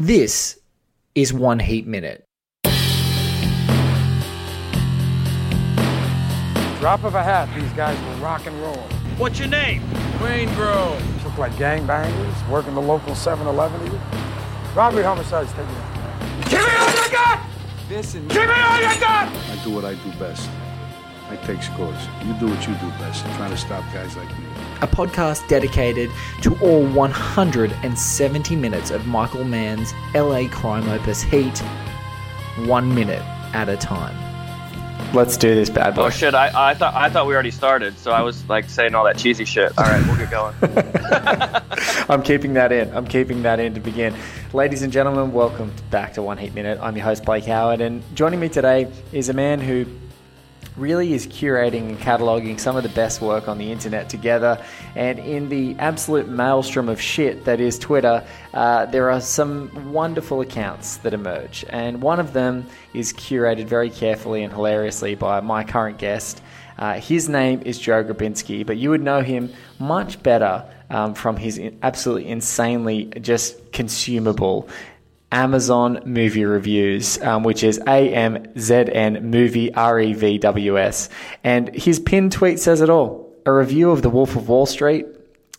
This is One Heat Minute. Drop of a hat, these guys will rock and roll. What's your name? Waingro. Look like gangbangers, working the local 7-Eleven even. Robbery, homicides, take it. Give me all you got! This Listen, Give me all you got! I do what I do best. I take scores. You do what you do best. Trying to stop guys like me. A podcast dedicated to all 170 minutes of Michael Mann's LA crime opus Heat, one minute at a time. Let's do this bad boy. Oh shit! I, I thought I thought we already started, so I was like saying all that cheesy shit. All right, we'll get going. I'm keeping that in. I'm keeping that in to begin. Ladies and gentlemen, welcome back to One Heat Minute. I'm your host, Blake Howard, and joining me today is a man who really is curating and cataloging some of the best work on the internet together. And in the absolute maelstrom of shit that is Twitter, uh, there are some wonderful accounts that emerge. And one of them is curated very carefully and hilariously by my current guest. Uh, his name is Joe Grabinski, but you would know him much better um, from his absolutely insanely just consumable Amazon movie reviews, um, which is AMZN movie R E V W S. And his pinned tweet says it all. A review of The Wolf of Wall Street.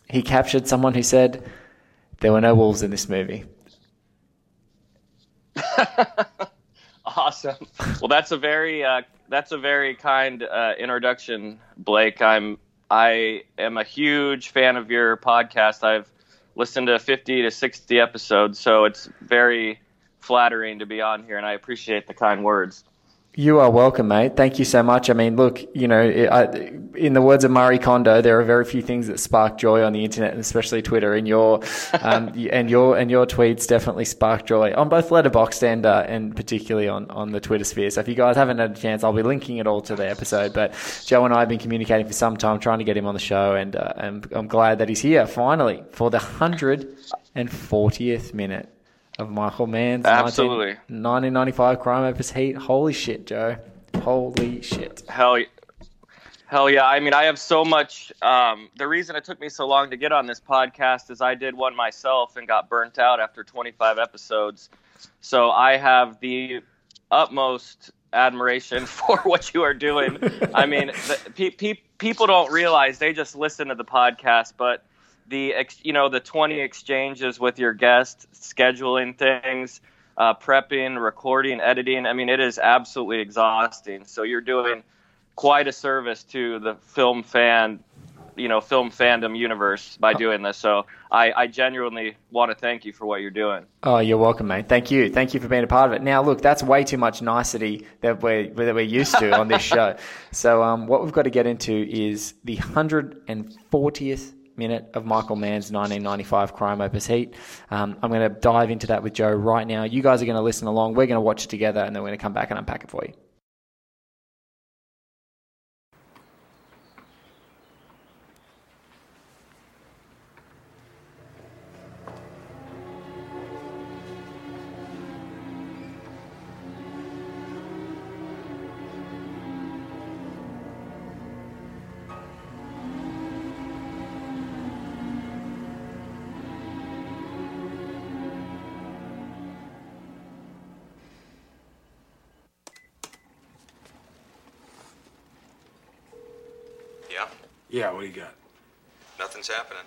He captured someone who said, There were no wolves in this movie. awesome. Well, that's a very uh, that's a very kind uh, introduction, Blake. I'm I am a huge fan of your podcast. I've listened to 50 to 60 episodes, so it's very flattering to be on here, and I appreciate the kind words. You are welcome, mate. Thank you so much. I mean, look, you know, I, in the words of Marie Kondo, there are very few things that spark joy on the internet, and especially Twitter. And your, um, and your, and your tweets definitely spark joy on both Letterboxd and uh, and particularly on on the Twitter sphere. So if you guys haven't had a chance, I'll be linking it all to the episode. But Joe and I have been communicating for some time, trying to get him on the show, and uh, I'm, I'm glad that he's here finally for the hundred and fortieth minute of Michael Mann's Absolutely. 19, 1995 crime opus Heat. Holy shit, Joe. Holy shit. Hell, hell yeah! I mean, I have so much. Um, the reason it took me so long to get on this podcast is I did one myself and got burnt out after 25 episodes. So I have the utmost admiration for what you are doing. I mean, the, pe- pe- people don't realize they just listen to the podcast, but the ex- you know the 20 exchanges with your guest, scheduling things, uh, prepping, recording, editing. I mean, it is absolutely exhausting. So you're doing quite a service to the film fan, you know, film fandom universe by doing this. So I, I genuinely want to thank you for what you're doing. Oh, you're welcome, mate. Thank you. Thank you for being a part of it. Now, look, that's way too much nicety that we're, that we're used to on this show. So, um, what we've got to get into is the 140th minute of Michael Mann's 1995 crime opus Heat. Um, I'm going to dive into that with Joe right now. You guys are going to listen along. We're going to watch it together, and then we're going to come back and unpack it for you. Yeah? Yeah, what do you got? Nothing's happening.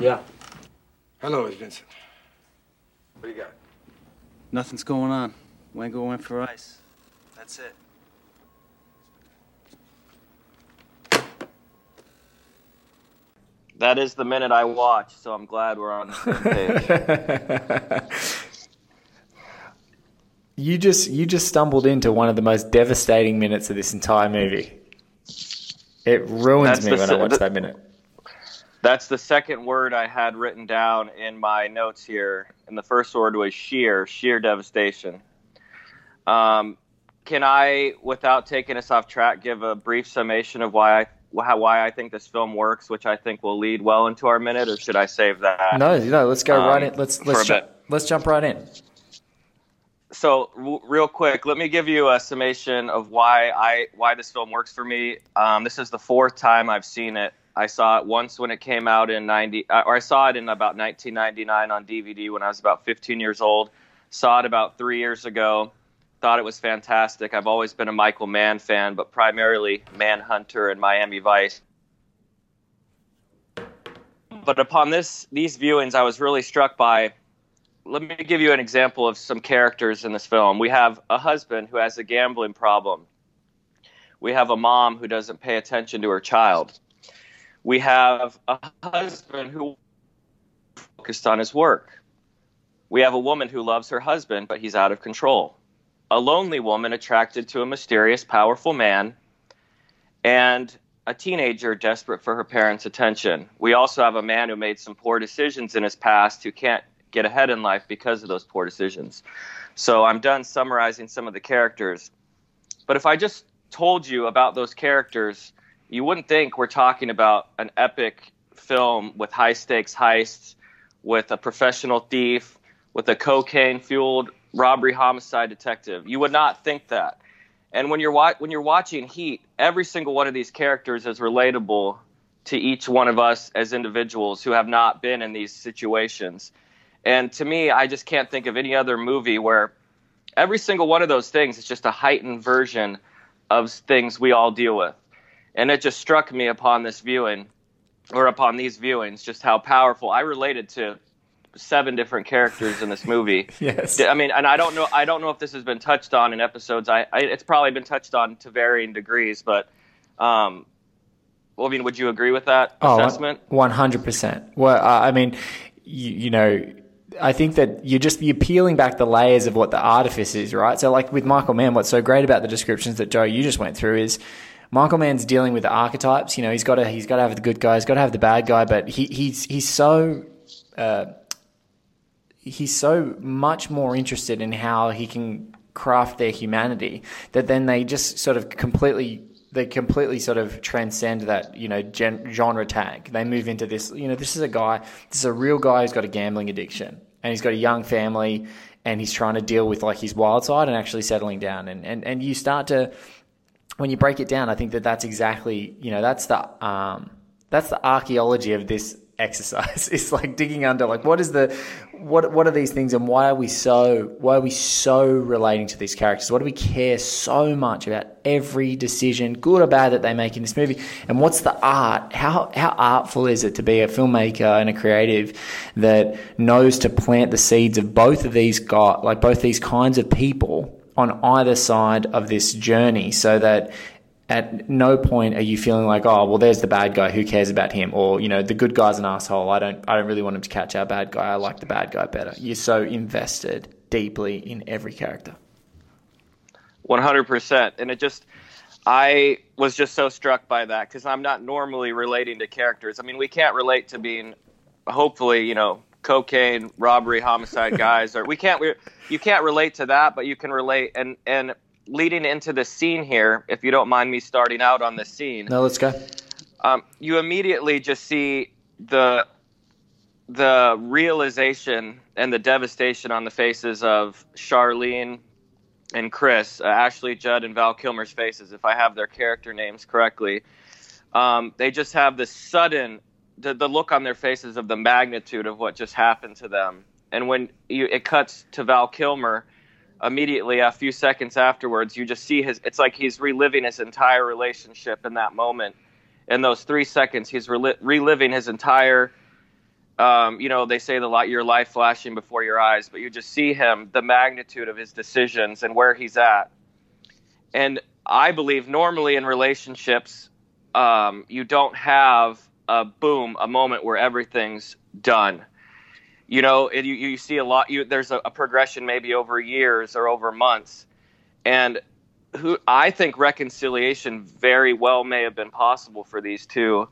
Yeah. Hello, it's Vincent. What do you got? nothing's going on. Waingro went for ice. That's it. That is the minute I watch, so I'm glad we're on the same page. You just you just stumbled into one of the most devastating minutes of this entire movie. It ruins That's me when se- I watch that minute. That's the second word I had written down in my notes here, and the first word was sheer, sheer devastation. Um, can I, without taking us off track, give a brief summation of why I why why I think this film works, which I think will lead well into our minute, or should I save that? No, no, let's go Um, right in. Let's let's ju- let's jump right in. so w- real quick let me give you a summation of why i why this film works for me um, this is the fourth time i've seen it i saw it once when it came out in 90 uh, or i saw it in about 1999 on dvd when i was about 15 years old saw it about three years ago thought it was fantastic i've always been a michael mann fan but primarily manhunter and miami vice but upon this these viewings i was really struck by let me give you an example of some characters in this film. We have a husband who has a gambling problem. We have a mom who doesn't pay attention to her child. We have a husband who focused on his work. We have a woman who loves her husband, but he's out of control. A lonely woman attracted to a mysterious, powerful man, and a teenager desperate for her parents' attention. We also have a man who made some poor decisions in his past who can't get ahead in life because of those poor decisions. So I'm done summarizing some of the characters. But if I just told you about those characters, you wouldn't think we're talking about an epic film with high stakes heists, with a professional thief, with a cocaine fueled robbery homicide detective. You would not think that. And when you're wa- when you're watching Heat, every single one of these characters is relatable to each one of us as individuals who have not been in these situations. And to me, I just can't think of any other movie where every single one of those things is just a heightened version of things we all deal with. And it just struck me upon this viewing, or upon these viewings, just how powerful. I related to seven different characters in this movie. Yes. I mean, and I don't know. I don't know if this has been touched on in episodes. I, I it's probably been touched on to varying degrees, but um, well, I mean, would you agree with that assessment? Oh, one hundred percent. Well, uh, I mean, you, you know, I think that you're just you're peeling back the layers of what the artifice is, right? So, like with Michael Mann, what's so great about the descriptions that Joe you just went through is Michael Mann's dealing with the archetypes. You know, he's got to he's got to have the good guy, he's got to have the bad guy, but he, he's he's so. Uh, he's so much more interested in how he can craft their humanity that then they just sort of completely they completely sort of transcend that you know gen- genre tag. They move into this you know this is a guy this is a real guy who's got a gambling addiction and he's got a young family and he's trying to deal with like his wild side and actually settling down. And and, and you start to when you break it down i think that that's exactly you know that's the um that's the archaeology of this exercise. It's like digging under like what is the what what are these things and why are we so why are we so relating to these characters? Why do we care so much about every decision good or bad that they make in this movie? And what's the art? How how artful is it to be a filmmaker and a creative that knows to plant the seeds of both of these got like both these kinds of people on either side of this journey so that at no point are you feeling like, oh, well, there's the bad guy. Who cares about him? Or you know, the good guy's an asshole. I don't, I don't really want him to catch our bad guy. I like the bad guy better. You're so invested deeply in every character. One hundred percent, and it just. I was just so struck by that because I'm not normally relating to characters. I mean, we can't relate to being, hopefully, you know, cocaine, robbery, homicide guys, or we can't. We, you can't relate to that, but you can relate. And and leading into the scene here, if you don't mind me starting out on the scene, No, let's go. um, you immediately just see the the realization and the devastation on the faces of Charlene and Chris, uh, Ashley Judd and Val Kilmer's faces, if I have their character names correctly. Um, they just have this sudden the, the look on their faces of the magnitude of what just happened to them. And when you, it cuts to Val Kilmer, immediately a few seconds afterwards, you just see his. It's like he's reliving his entire relationship in that moment. In those three seconds, he's reli- reliving his entire. Um, you know, they say the light, your life flashing before your eyes, but you just see him, the magnitude of his decisions and where he's at. And I believe normally in relationships, um, you don't have a boom, a moment where everything's done. You know, it, you you see a lot. You there's a, a progression maybe over years or over months, and who I think reconciliation very well may have been possible for these two,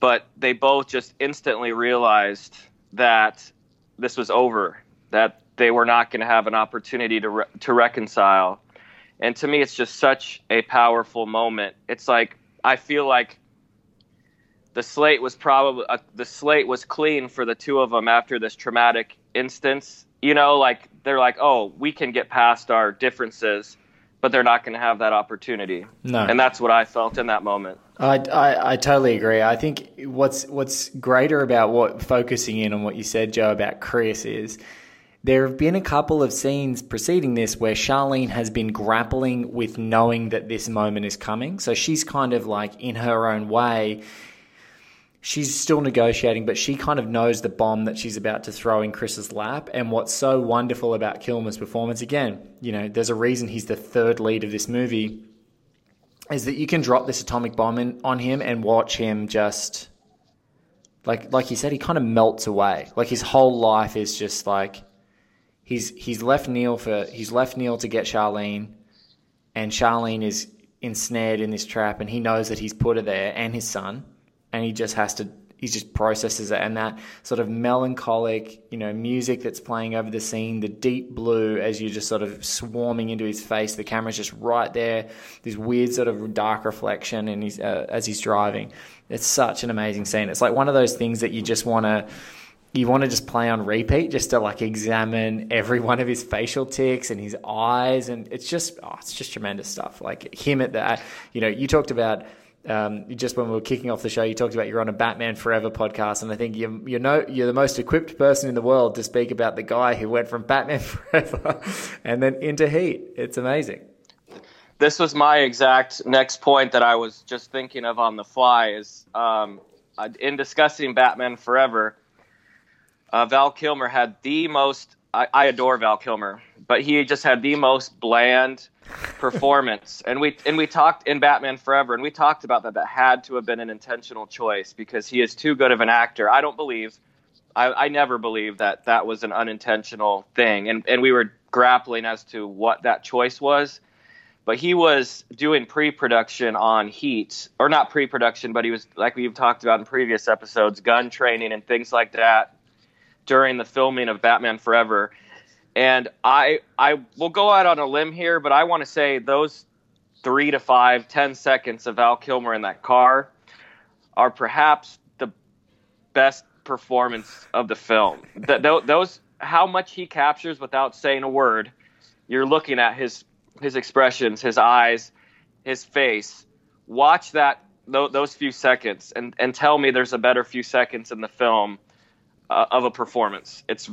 but they both just instantly realized that this was over, that they were not going to have an opportunity to re- to reconcile. And to me, it's just such a powerful moment. It's like I feel like the slate was probably uh, the slate was clean for the two of them after this traumatic instance. You know, like they're like, oh, we can get past our differences, but they're not going to have that opportunity. No. and that's what I felt in that moment. I, I, I totally agree. I think what's what's greater about what focusing in on what you said, Joe, about Chris is there have been a couple of scenes preceding this where Charlene has been grappling with knowing that this moment is coming. So she's kind of like in her own way. She's still negotiating, but she kind of knows the bomb that she's about to throw in Chris's lap. And what's so wonderful about Kilmer's performance, again, you know, there's a reason he's the third lead of this movie is that you can drop this atomic bomb in, on him and watch him just like like you said he kind of melts away like his whole life is just like he's he's left Neil for he's left Neil to get Charlene and Charlene is ensnared in this trap and he knows that he's put her there and his son and he just has to he just processes it. And that sort of melancholic you know music that's playing over the scene the deep blue as you're just sort of swarming into his face the camera's just right there this weird sort of dark reflection and he's uh, as he's driving. It's such an amazing scene. It's like one of those things that you just want to you want to just play on repeat just to like examine every one of his facial tics and his eyes. And it's just oh, it's just tremendous stuff. Like him at that you know you talked about um, just when we were kicking off the show, you talked about you're on a Batman Forever podcast, and I think you're you know you're the most equipped person in the world to speak about the guy who went from Batman Forever and then into Heat. It's amazing. This was my exact next point that I was just thinking of on the fly. Is um, in discussing Batman Forever, uh, Val Kilmer had the most. I, I adore Val Kilmer, but he just had the most bland performance. and we and we talked in Batman Forever, and we talked about that. That had to have been an intentional choice because he is too good of an actor. I don't believe. I, I never believed that that was an unintentional thing, and and we were grappling as to what that choice was. But he was doing pre-production on Heat, or not pre-production, but he was like we've talked about in previous episodes, gun training and things like that during the filming of Batman Forever and I I will go out on a limb here, but I want to say those three to five, ten seconds of Val Kilmer in that car are perhaps the best performance of the film. That those how much he captures without saying a word. You're looking at his his expressions, his eyes, his face. Watch that those few seconds and and tell me there's a better few seconds in the film uh, of a performance. It's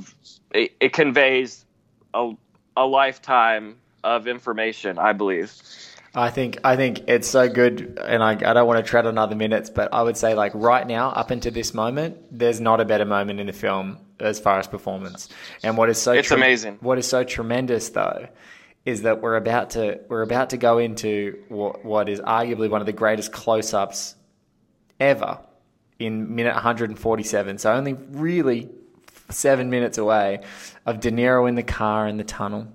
it, it conveys a, a lifetime of information, I believe. I think I think it's so good, and I, I don't want to tread on other minutes, but I would say like right now, up until this moment, there's not a better moment in the film as far as performance. And what is so it's tre- amazing. What is so tremendous though is that we're about to we're about to go into what, what is arguably one of the greatest close-ups ever in minute 147. So only really seven minutes away of De Niro in the car in the tunnel.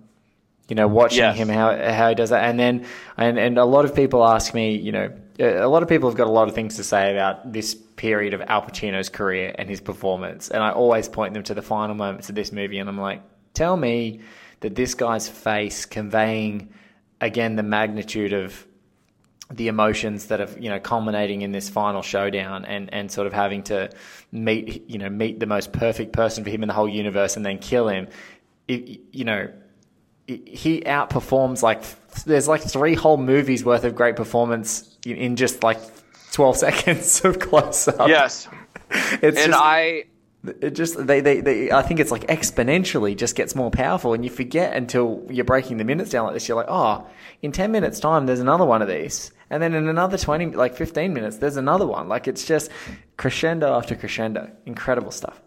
You know, watching yes. him how how he does that, and then and and a lot of people ask me, you know, a lot of people have got a lot of things to say about this period of Al Pacino's career and his performance, and I always point them to the final moments of this movie, and I'm like, tell me that this guy's face conveying again the magnitude of the emotions that are you know culminating in this final showdown and and sort of having to meet you know meet the most perfect person for him in the whole universe and then kill him. It, you know he outperforms like there's like three whole movies worth of great performance in, in just like 12 seconds of close up. Yes. It's and just, i it just they, they, they I think it's like exponentially just gets more powerful and you forget until you're breaking the minutes down like this. You're like oh in 10 minutes time there's another one of these and then in another 20 like 15 minutes there's another one like it's just crescendo after crescendo incredible stuff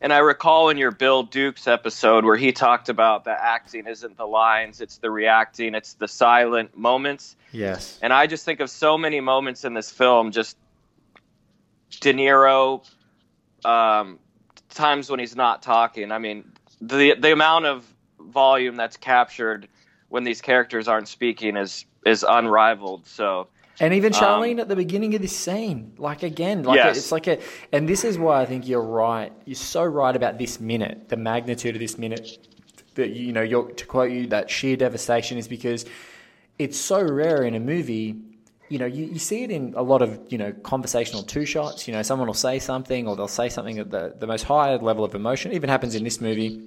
and I recall in your Bill Duke's episode where he talked about that acting isn't the lines, it's the reacting, it's the silent moments. Yes. And I just think of so many moments in this film, just De Niro um, times when he's not talking. I mean, the the amount of volume that's captured when these characters aren't speaking is is unrivaled. So And even Um, Charlene at the beginning of this scene, like again, like Yes. it's like a, and this is why I think you're right. You're so right about this minute, the magnitude of this minute. That you know, you're, to quote you, that sheer devastation is because it's so rare in a movie. You know, you, you see it in a lot of you know conversational two shots. You know, someone will say something, or they'll say something at the the most high level of emotion. It even happens in this movie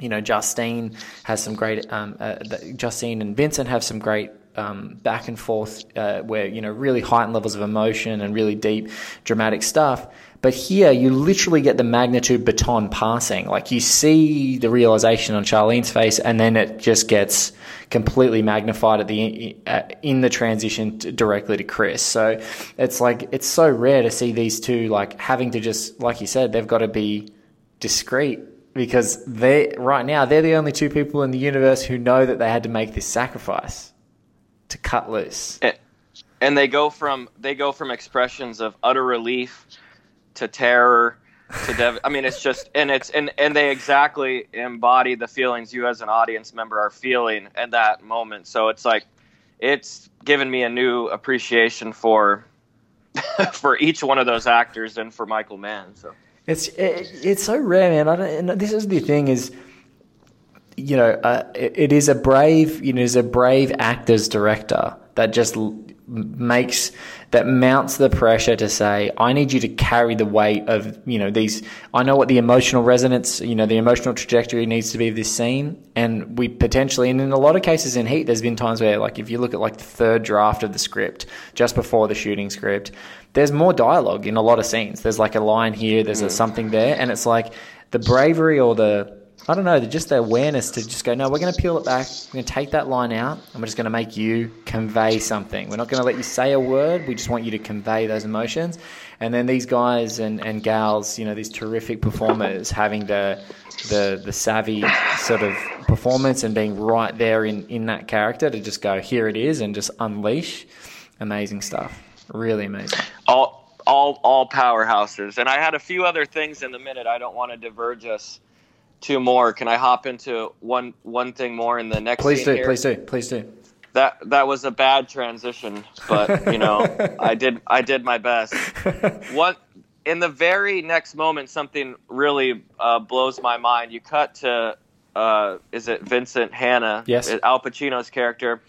you know, Justine has some great, um, uh, Justine and Vincent have some great um, back and forth uh, where, you know, really heightened levels of emotion and really deep, dramatic stuff. But here, you literally get the magnitude baton passing. Like, you see the realization on Charlene's face, and then it just gets completely magnified at the uh, in the transition to, directly to Chris. So it's like it's so rare to see these two like having to just, like you said, they've got to be discreet because they right now they're the only two people in the universe who know that they had to make this sacrifice to cut loose. and they go from they go from expressions of utter relief to terror to dev I mean it's just and it's and and they exactly embody the feelings you as an audience member are feeling at that moment. So it's like it's given me a new appreciation for for each one of those actors and for Michael Mann. So It's it, it's so rare, man. I don't, and this is the thing is, you know, uh, it, it is a brave, you know, is a brave actor's director that just makes that mounts the pressure to say, I need you to carry the weight of, you know, these. I know what the emotional resonance, you know, the emotional trajectory needs to be of this scene, and we potentially, and in a lot of cases in Heat, there's been times where, like, if you look at like the third draft of the script, just before the shooting script, there's more dialogue in a lot of scenes. There's like a line here, there's a mm. something there, and it's like the bravery or the I don't know, just the awareness to just go, no, we're going to peel it back. We're going to take that line out, and we're just going to make you convey something. We're not going to let you say a word. We just want you to convey those emotions. And then these guys and, and gals, you know, these terrific performers, having the the the savvy sort of performance and being right there in in that character to just go, here it is, and just unleash. Amazing stuff. Really amazing. all all all powerhouses. And I had a few other things in the minute. I don't want to diverge us two more. Can I hop into one one thing more in the next? Please do, here? please do, please do. That that was a bad transition, but you know, I did I did my best. What in the very next moment, something really uh, blows my mind. You cut to uh, is it Vincent Hanna? Yes. Al Pacino's character.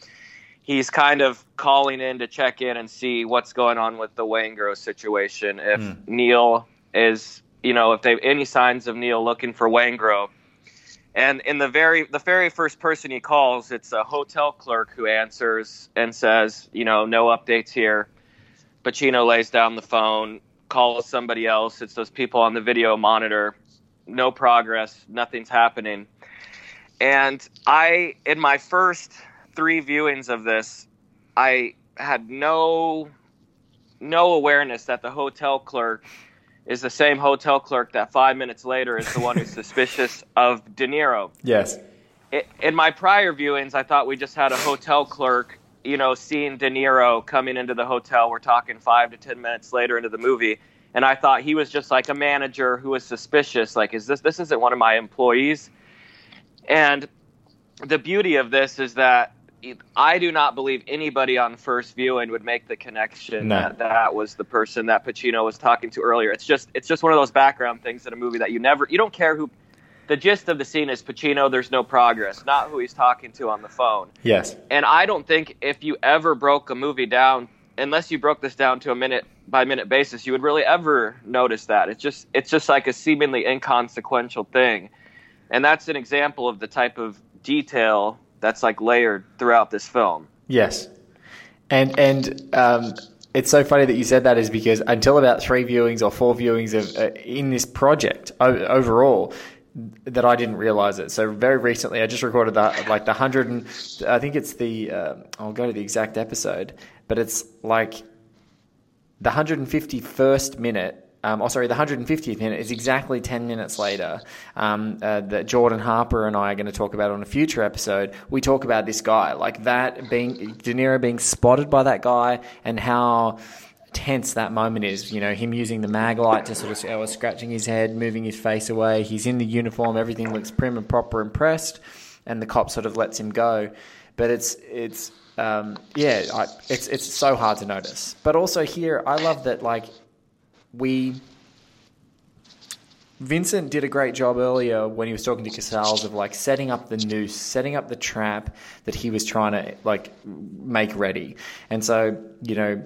He's kind of calling in to check in and see what's going on with the Waingro situation. If Hmm. Neil is, you know, if they any signs of Neil looking for Waingro. And in the very the very first person he calls, it's a hotel clerk who answers and says, you know, no updates here. Pacino lays down the phone, calls somebody else. It's those people on the video monitor. No progress. Nothing's happening. And I, in my first three viewings of this, I had no no awareness that the hotel clerk is the same hotel clerk that five minutes later is the one who's suspicious of De Niro Yes. i- in my prior viewings, I thought we just had a hotel clerk, you know, seeing De Niro coming into the hotel. We're talking five to ten minutes later into the movie, and I thought he was just like a manager who was suspicious. Like, is this this isn't one of my employees? And the beauty of this is that I do not believe anybody on first viewing would make the connection No. that that was the person that Pacino was talking to earlier. It's just it's just one of those background things in a movie that you never you don't care who. The gist of the scene is Pacino. There's no progress, not who he's talking to on the phone. Yes. And I don't think if you ever broke a movie down, unless you broke this down to a minute by minute basis, you would really ever notice that. It's just it's just like a seemingly inconsequential thing. And that's an example of the type of detail that's like layered throughout this film. Yes, and and um, it's so funny that you said that is because until about three viewings or four viewings of uh, in this project o- overall. That I didn't realize it. So very recently, I just recorded that like the hundred and I think it's the uh, I'll go to the exact episode, but it's like the 151st minute. Um, oh, sorry, the 150th minute is exactly 10 minutes later um, uh, that Jordan Harper and I are going to talk about on a future episode. We talk about this guy, like that being De Niro being spotted by that guy, and how tense that moment is. You know, him using the mag light to sort of oh, scratching his head, moving his face away. He's in the uniform, everything looks prim and proper and pressed, and the cop sort of lets him go. But it's it's um, yeah, I, it's it's so hard to notice. But also here, I love that like we. Vincent did a great job earlier when he was talking to Casals of like setting up the noose, setting up the trap that he was trying to like make ready. And so, you know,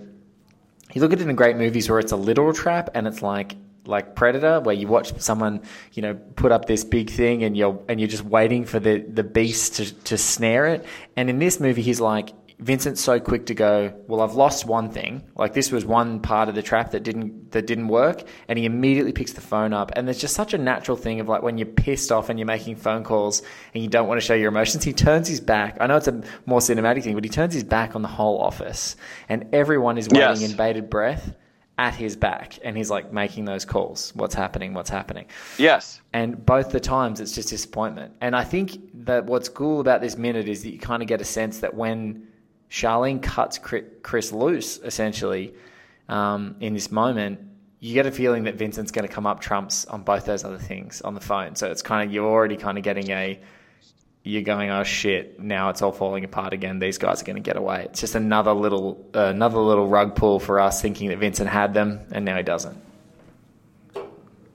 you look at it in great movies where it's a literal trap and it's like like Predator, where you watch someone, you know, put up this big thing and you're and you're just waiting for the the beast to, to snare it. And in this movie, he's like, Vincent's so quick to go, well, I've lost one thing. Like this was one part of the trap that didn't that didn't work, and he immediately picks the phone up. And there's just such a natural thing of like when you're pissed off and you're making phone calls and you don't want to show your emotions, he turns his back. I know it's a more cinematic thing, but he turns his back on the whole office, and everyone is waiting Yes. in bated breath at his back, and he's like making those calls. What's happening? What's happening? Yes. And both the times it's just disappointment. And I think that what's cool about this minute is that you kind of get a sense that when Charlene cuts Chris loose, essentially, um, in this moment, you get a feeling that Vincent's going to come up trumps on both those other things on the phone. So it's kind of, you're already kind of getting a, you're going, oh shit, now it's all falling apart again. These guys are going to get away. It's just another little, uh, another little rug pull for us thinking that Vincent had them and now he doesn't.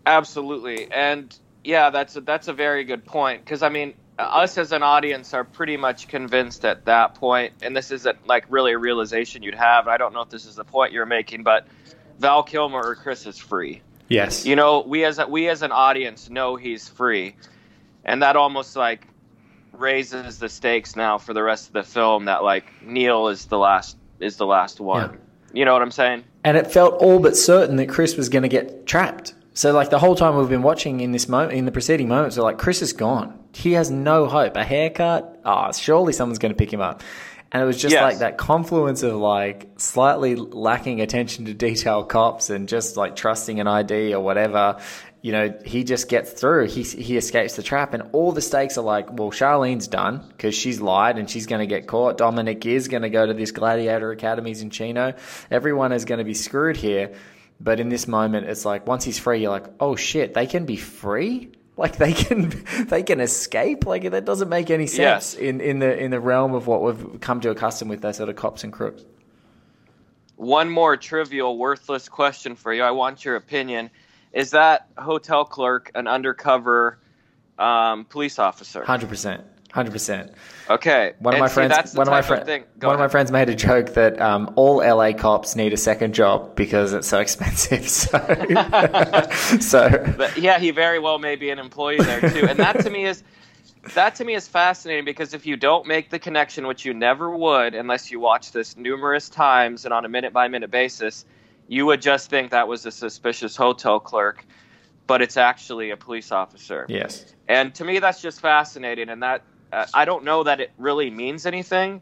Absolutely, and yeah, that's a, that's a very good point because I mean, us as an audience are pretty much convinced at that point, and this isn't like really a realization you'd have. I don't know if this is the point you're making, but Val Kilmer or Chris is free. Yes. You know, we as a, we as an audience know he's free, and that almost like raises the stakes now for the rest of the film. That like Neil is the last is the last one. Yeah. You know what I'm saying? and it felt all but certain that Chris was going to get trapped. So, like the whole time we've been watching in this moment, in the preceding moments, we're like, Chris is gone. He has no hope. A haircut, ah, surely someone's going to pick him up. And it was just Yes. like that confluence of like slightly lacking attention to detail cops and just like trusting an ID or whatever. You know, he just gets through. He he escapes the trap, and all the stakes are like, well, Charlene's done because she's lied and she's going to get caught. Dominic is going to go to this gladiator academies in Chino. Everyone is going to be screwed here. But in this moment, it's like once he's free, you're like, oh shit, they can be free. Like they can, they can escape. Like that doesn't make any sense Yes. in, in the in the realm of what we've come to accustom with those sort of cops and crooks. One more trivial, worthless question for you. I want your opinion. Is that hotel clerk an undercover um, police officer? Hundred percent, hundred percent. Okay. One of And my see, friends, one of my friends, one of my friends made a joke that um, all LA cops need a second job because it's so expensive. So, so But yeah, he very well may be an employee there too, and that to me is that to me is fascinating because if you don't make the connection, which you never would unless you watch this numerous times and on a minute by minute basis, you would just think that was a suspicious hotel clerk, but it's actually a police officer. yes, And to me, that's just fascinating. And that Uh, I don't know that it really means anything,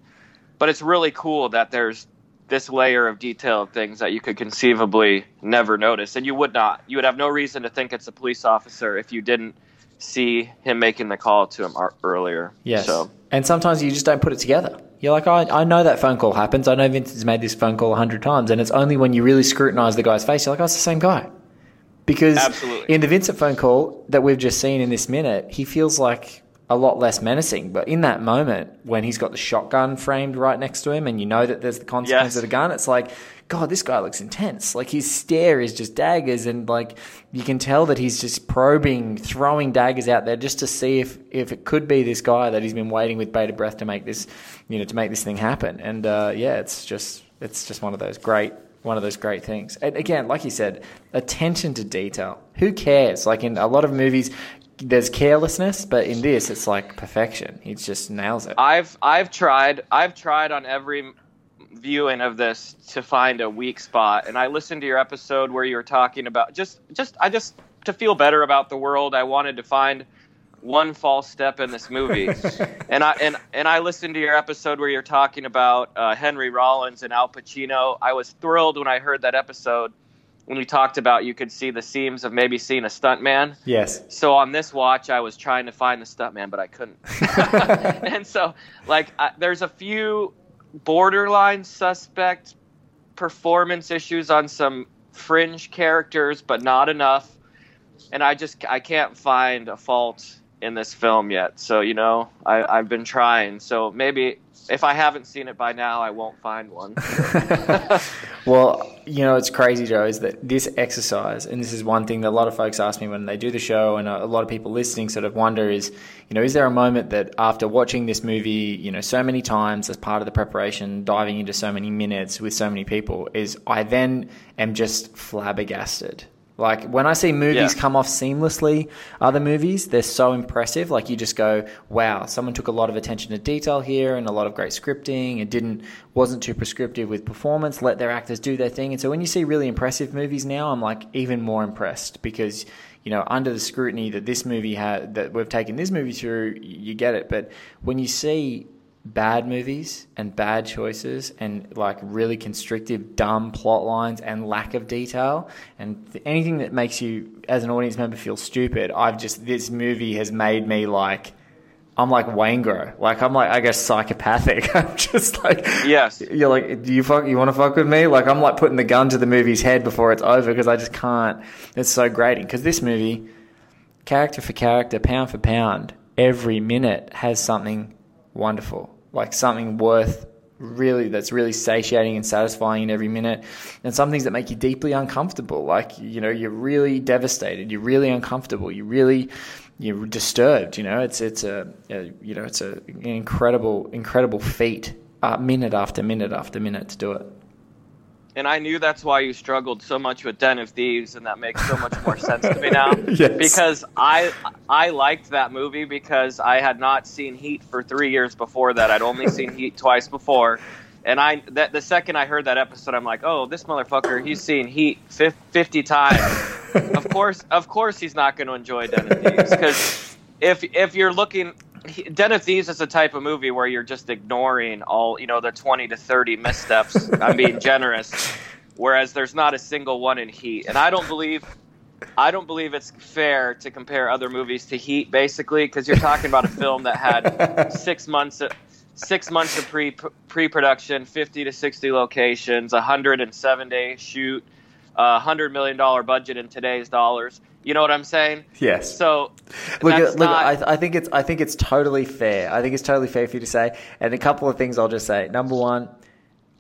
but it's really cool that there's this layer of detail of things that you could conceivably never notice, and you would not. You would have no reason to think it's a police officer if you didn't see him making the call to him earlier. yes. So And sometimes you just don't put it together. You're like, oh, I, I know that phone call happens. I know Vincent's made this phone call a hundred times, and it's only when you really scrutinize the guy's face, you're like, oh, it's the same guy. Because Absolutely. in the Vincent phone call that we've just seen in this minute, he feels like a lot less menacing. But in that moment, when he's got the shotgun framed right next to him, and you know that there's the consequence Yes. of the gun, it's like, God, this guy looks intense. Like his stare is just daggers, and like you can tell that he's just probing, throwing daggers out there just to see if if it could be this guy that he's been waiting with bated breath to make this, you know, to make this thing happen. And uh, yeah, it's just it's just one of those great one of those great things. And again, like you said, attention to detail. Who cares? Like in a lot of movies, there's carelessness, but in this, it's like perfection. He just nails it. I've I've tried I've tried on every viewing of this to find a weak spot and I listened to your episode where you were talking about just just I just to feel better about the world I wanted to find one false step in this movie and I and and I listened to your episode where you're talking about uh, Henry Rollins and Al Pacino I was thrilled when I heard that episode when you talked about you could see the seams of maybe seeing a stuntman yes. so on this watch, I was trying to find the stuntman, but I couldn't. and so, like, I, there's a few borderline suspect performance issues on some fringe characters, but not enough. And I just I can't find a fault in this film yet. So you know, I, I've been trying. So maybe if I haven't seen it by now, I won't find one. well, you know, it's crazy, Joe, is that this exercise, and this is one thing that a lot of folks ask me when they do the show, and a lot of people listening sort of wonder is, you know, is there a moment that after watching this movie, you know, so many times as part of the preparation, diving into so many minutes with so many people, is I then am just flabbergasted like when I see movies yeah. come off seamlessly, other movies, they're so impressive. Like you just go, wow, someone took a lot of attention to detail here and a lot of great scripting and didn't wasn't too prescriptive with performance, let their actors do their thing. And so when you see really impressive movies now, I'm like even more impressed because you know, under the scrutiny that this movie had, that we've taken this movie through, you get it. But when you see bad movies and bad choices and like really constrictive, dumb plot lines and lack of detail and th- anything that makes you, as an audience member, feel stupid. I've just this movie has made me like. I'm like Waingro. Like I'm like I guess psychopathic. I'm just like yes. You're like, do you fuck? You want to fuck with me? Like I'm like putting the gun to the movie's head before it's over because I just can't. It's so grating because this movie, character for character, pound for pound, every minute has something wonderful, like something worth really that's really satiating and satisfying in every minute and some things that make you deeply uncomfortable. Like you know you're really devastated you're really uncomfortable you really you're disturbed you know? It's it's a, a you know it's a, an incredible incredible feat uh, minute after minute after minute to do it and I knew that's why you struggled so much with Den of Thieves, and that makes so much more sense to me now. yes. Because I I liked that movie because I had not seen Heat for three years before that. I'd only seen Heat twice before, and I that the second I heard that episode, I'm like, oh, this motherfucker, he's seen Heat fifty times. of course, of course, he's not going to enjoy Den of Thieves because if if you're looking Den of Thieves is a type of movie where you're just ignoring all, you know, the 20 to 30 missteps. I'm being generous. Whereas there's not a single one in Heat. And I don't believe I don't believe it's fair to compare other movies to Heat basically because you're talking about a film that had 6 months of, 6 months of pre pre-production, 50 to 60 locations, a 107 day shoot, a 100 million dollar budget in today's dollars you know what I'm saying? Yes. So look, look. Not... I, I, think it's I think it's totally fair. I think it's totally fair for you to say. And a couple of things I'll just say. Number one,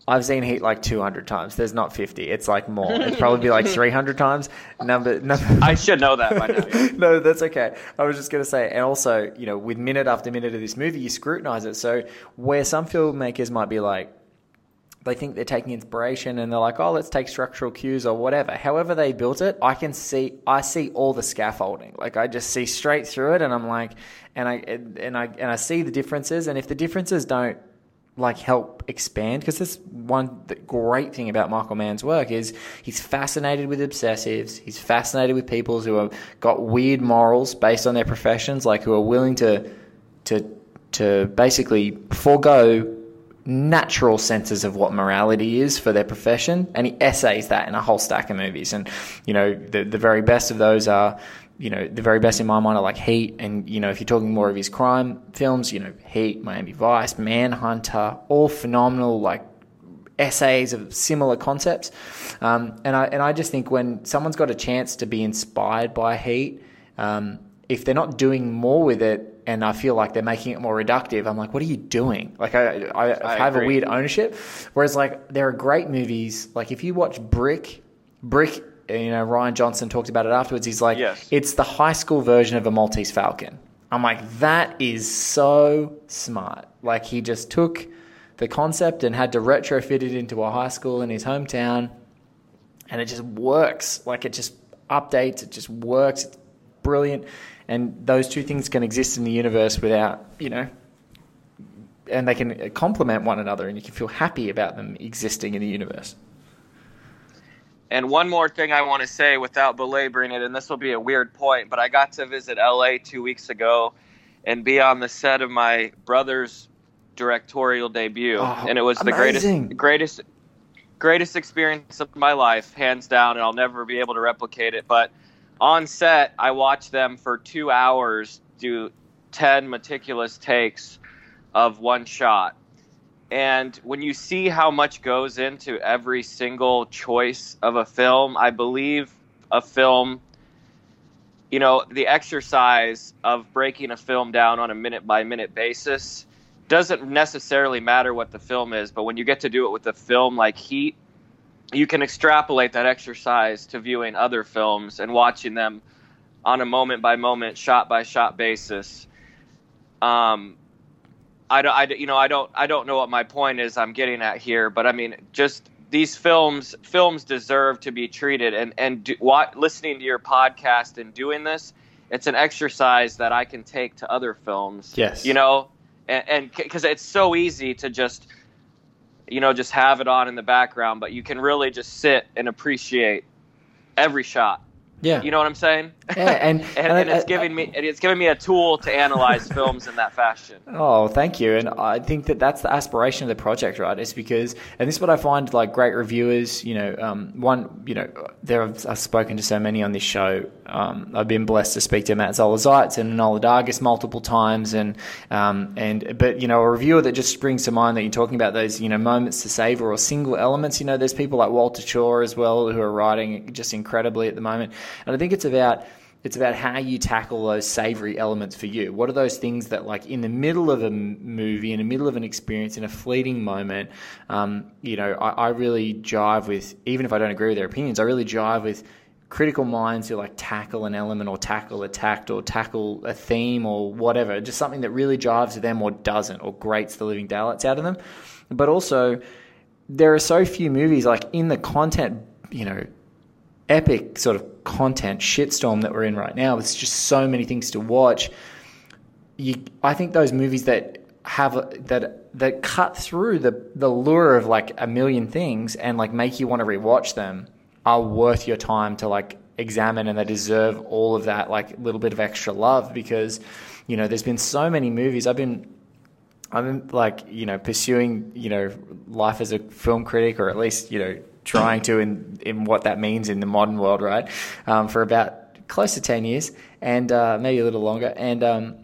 I've seen Heat like 200 times. There's not 50. It's like more. It'd probably be like 300 times. Number, number. I should know that by now. Yeah. no, that's okay. I was just going to say, and also, you know, with minute after minute of this movie, you scrutinize it. So where some filmmakers might be like, they think they're taking inspiration and they're like, oh, let's take structural cues or whatever. However they built it, I can see, I see all the scaffolding. Like I just see straight through it, and I'm like, and I and I and I see the differences. And if the differences don't like help expand, because this one great thing about Michael Mann's work is he's fascinated with obsessives. He's fascinated with people who have got weird morals based on their professions, like who are willing to to to basically forego natural senses of what morality is for their profession, and he essays that in a whole stack of movies. And you know, the the very best of those are, you know, the very best in my mind are like Heat, and you know, if you're talking more of his crime films, you know, Heat, Miami Vice, Manhunter, all phenomenal like essays of similar concepts. Um, and I and I just think when someone's got a chance to be inspired by Heat. Um, if they're not doing more with it, and I feel like they're making it more reductive, I'm like, what are you doing? Like, I, I, I have agree. a weird ownership. Whereas, like, there are great movies. Like, if you watch Brick, Brick, you know, Rian Johnson talked about it afterwards. He's like, yes. it's the high school version of a Maltese Falcon. I'm like, that is so smart. Like, he just took the concept and had to retrofit it into a high school in his hometown, and it just works. Like, it just updates, it just works. It's brilliant and those two things can exist in the universe without you know and they can complement one another and you can feel happy about them existing in the universe and one more thing I want to say without belaboring it, and this will be a weird point, but I got to visit LA two weeks ago and be on the set of my brother's directorial debut, oh, and it was amazing. the greatest, greatest, greatest experience of my life, hands down, and I'll never be able to replicate it. But on set, I watched them for two hours do 10 meticulous takes of one shot. and when you see how much goes into every single choice of a film, I believe a film, you know, the exercise of breaking a film down on a minute by minute basis doesn't necessarily matter what the film is, but when you get to do it with a film like Heat, you can extrapolate that exercise to viewing other films and watching them on a moment by moment, shot by shot basis. Um, I, don't- I, you know, I don't, I don't know what my point is. I'm getting at here, but I mean, just these films, films deserve to be treated. And and do, what, listening to your podcast and doing this, it's an exercise that I can take to other films. Yes. you know, and because it's so easy to just, you know, just have it on in the background, but you can really just sit and appreciate every shot. Yeah. You know what I'm saying? Yeah, and- and, and and, it's giving me it's giving me a tool to analyze films in that fashion. Oh, thank you. And I think that that's the aspiration of the project, right? Is because, and this is what I find like great reviewers, you know, um, one, you know, there I've, I've spoken to so many on this show. Um, I've been blessed to speak to Matt Zoller Seitz and Manohla Dargis multiple times. And, um, and, but, you know, a reviewer that just springs to mind that you're talking about those, you know, moments to savor or single elements, you know, there's people like Walter Chaw as well who are writing just incredibly at the moment. And I think it's about, it's about how you tackle those savory elements for you. What are those things that, like, in the middle of a movie, in the middle of an experience, in a fleeting moment, um, you know, I, I really jive with, even if I don't agree with their opinions, I really jive with critical minds who like tackle an element or tackle a tact or tackle a theme or whatever, just something that really jives with them or doesn't or grates the living daylights out of them. But also, there are so few movies like in the content, you know, epic sort of content shitstorm that we're in right now. There's just so many things to watch. You, I think those movies that have that that cut through the the lure of like a million things and like make you want to rewatch them are worth your time to like examine and they deserve all of that like little bit of extra love because you know there's been so many movies I've been been like you know pursuing you know life as a film critic or at least you know trying to in in what that means in the modern world right um, for about close to 10 years and uh, maybe a little longer and um,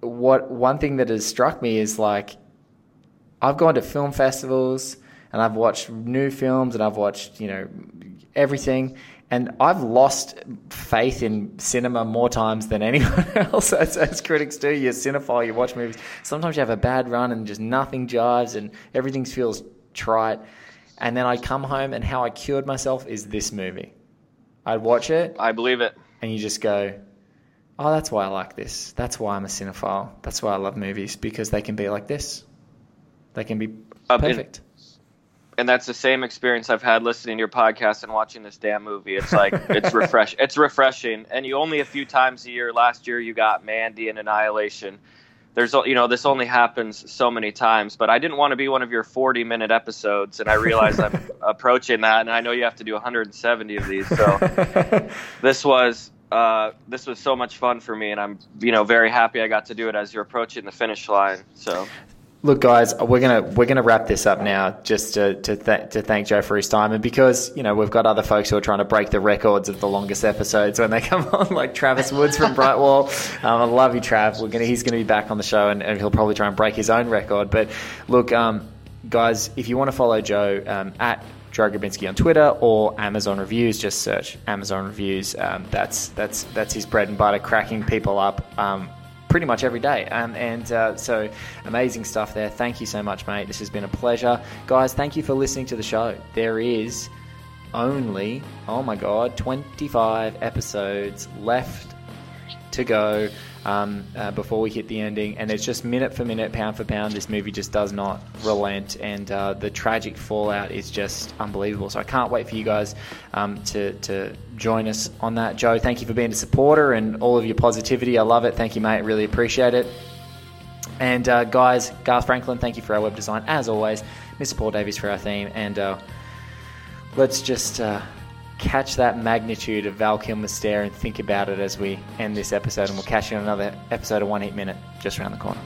what one thing that has struck me is like I've gone to film festivals and I've watched new films and I've watched you know everything and I've lost faith in cinema more times than anyone else as, as critics do. You're cinephile, you watch movies. Sometimes you have a bad run and just nothing jives and everything feels trite. And then I come home and how I cured myself is this movie. I'd watch it I believe it. and you just go, oh, that's why I like this. That's why I'm a cinephile. That's why I love movies because they can be like this. They can be Uh, and- perfect. and that's the same experience I've had listening to your podcast and watching this damn movie. It's like it's refresh, it's refreshing, and you only a few times a year. Last year you got Mandy and Annihilation. There's you know this only happens so many times, but I didn't want to be one of your 40 minute episodes, and I realize I'm approaching that, and I know you have to do 170 of these, so this was. Uh, this was so much fun for me, and I'm, you know, very happy I got to do it as you're approaching the finish line. So, Look, guys, we're gonna we're gonna wrap this up now, just to to, th- to thank Joe for his time, and because you know we've got other folks who are trying to break the records of the longest episodes when they come on, like Travis Woods from Brightwall. Um, I love you, Trav. We're gonna he's gonna be back on the show, and, and he'll probably try and break his own record. But look, um, guys, if you want to follow Joe um, at Joe Grabinski on Twitter or Amazon Reviews. Just search Amazon Reviews. Um, that's that's that's his bread and butter, cracking people up. Um, pretty much every day. Um, and uh, so amazing stuff there. Thank you so much, mate. This has been a pleasure. Guys, thank you for listening to the show. There is only, oh my God, 25 episodes left to go um, uh, before we hit the ending. And it's just minute for minute, pound for pound. This movie just does not relent. And uh, the tragic fallout is just unbelievable. So I can't wait for you guys um, to, to join us on that. Joe, thank you for being a supporter and all of your positivity. I love it. Thank you, mate. Really appreciate it. And uh, guys, Garth Franklin, thank you for our web design as always. Mr. Paul Davies for our theme. And uh, let's just uh, catch that magnitude of Val Kilmer's stare and think about it as we end this episode. And we'll catch you on another episode of One Heat Minute just around the corner.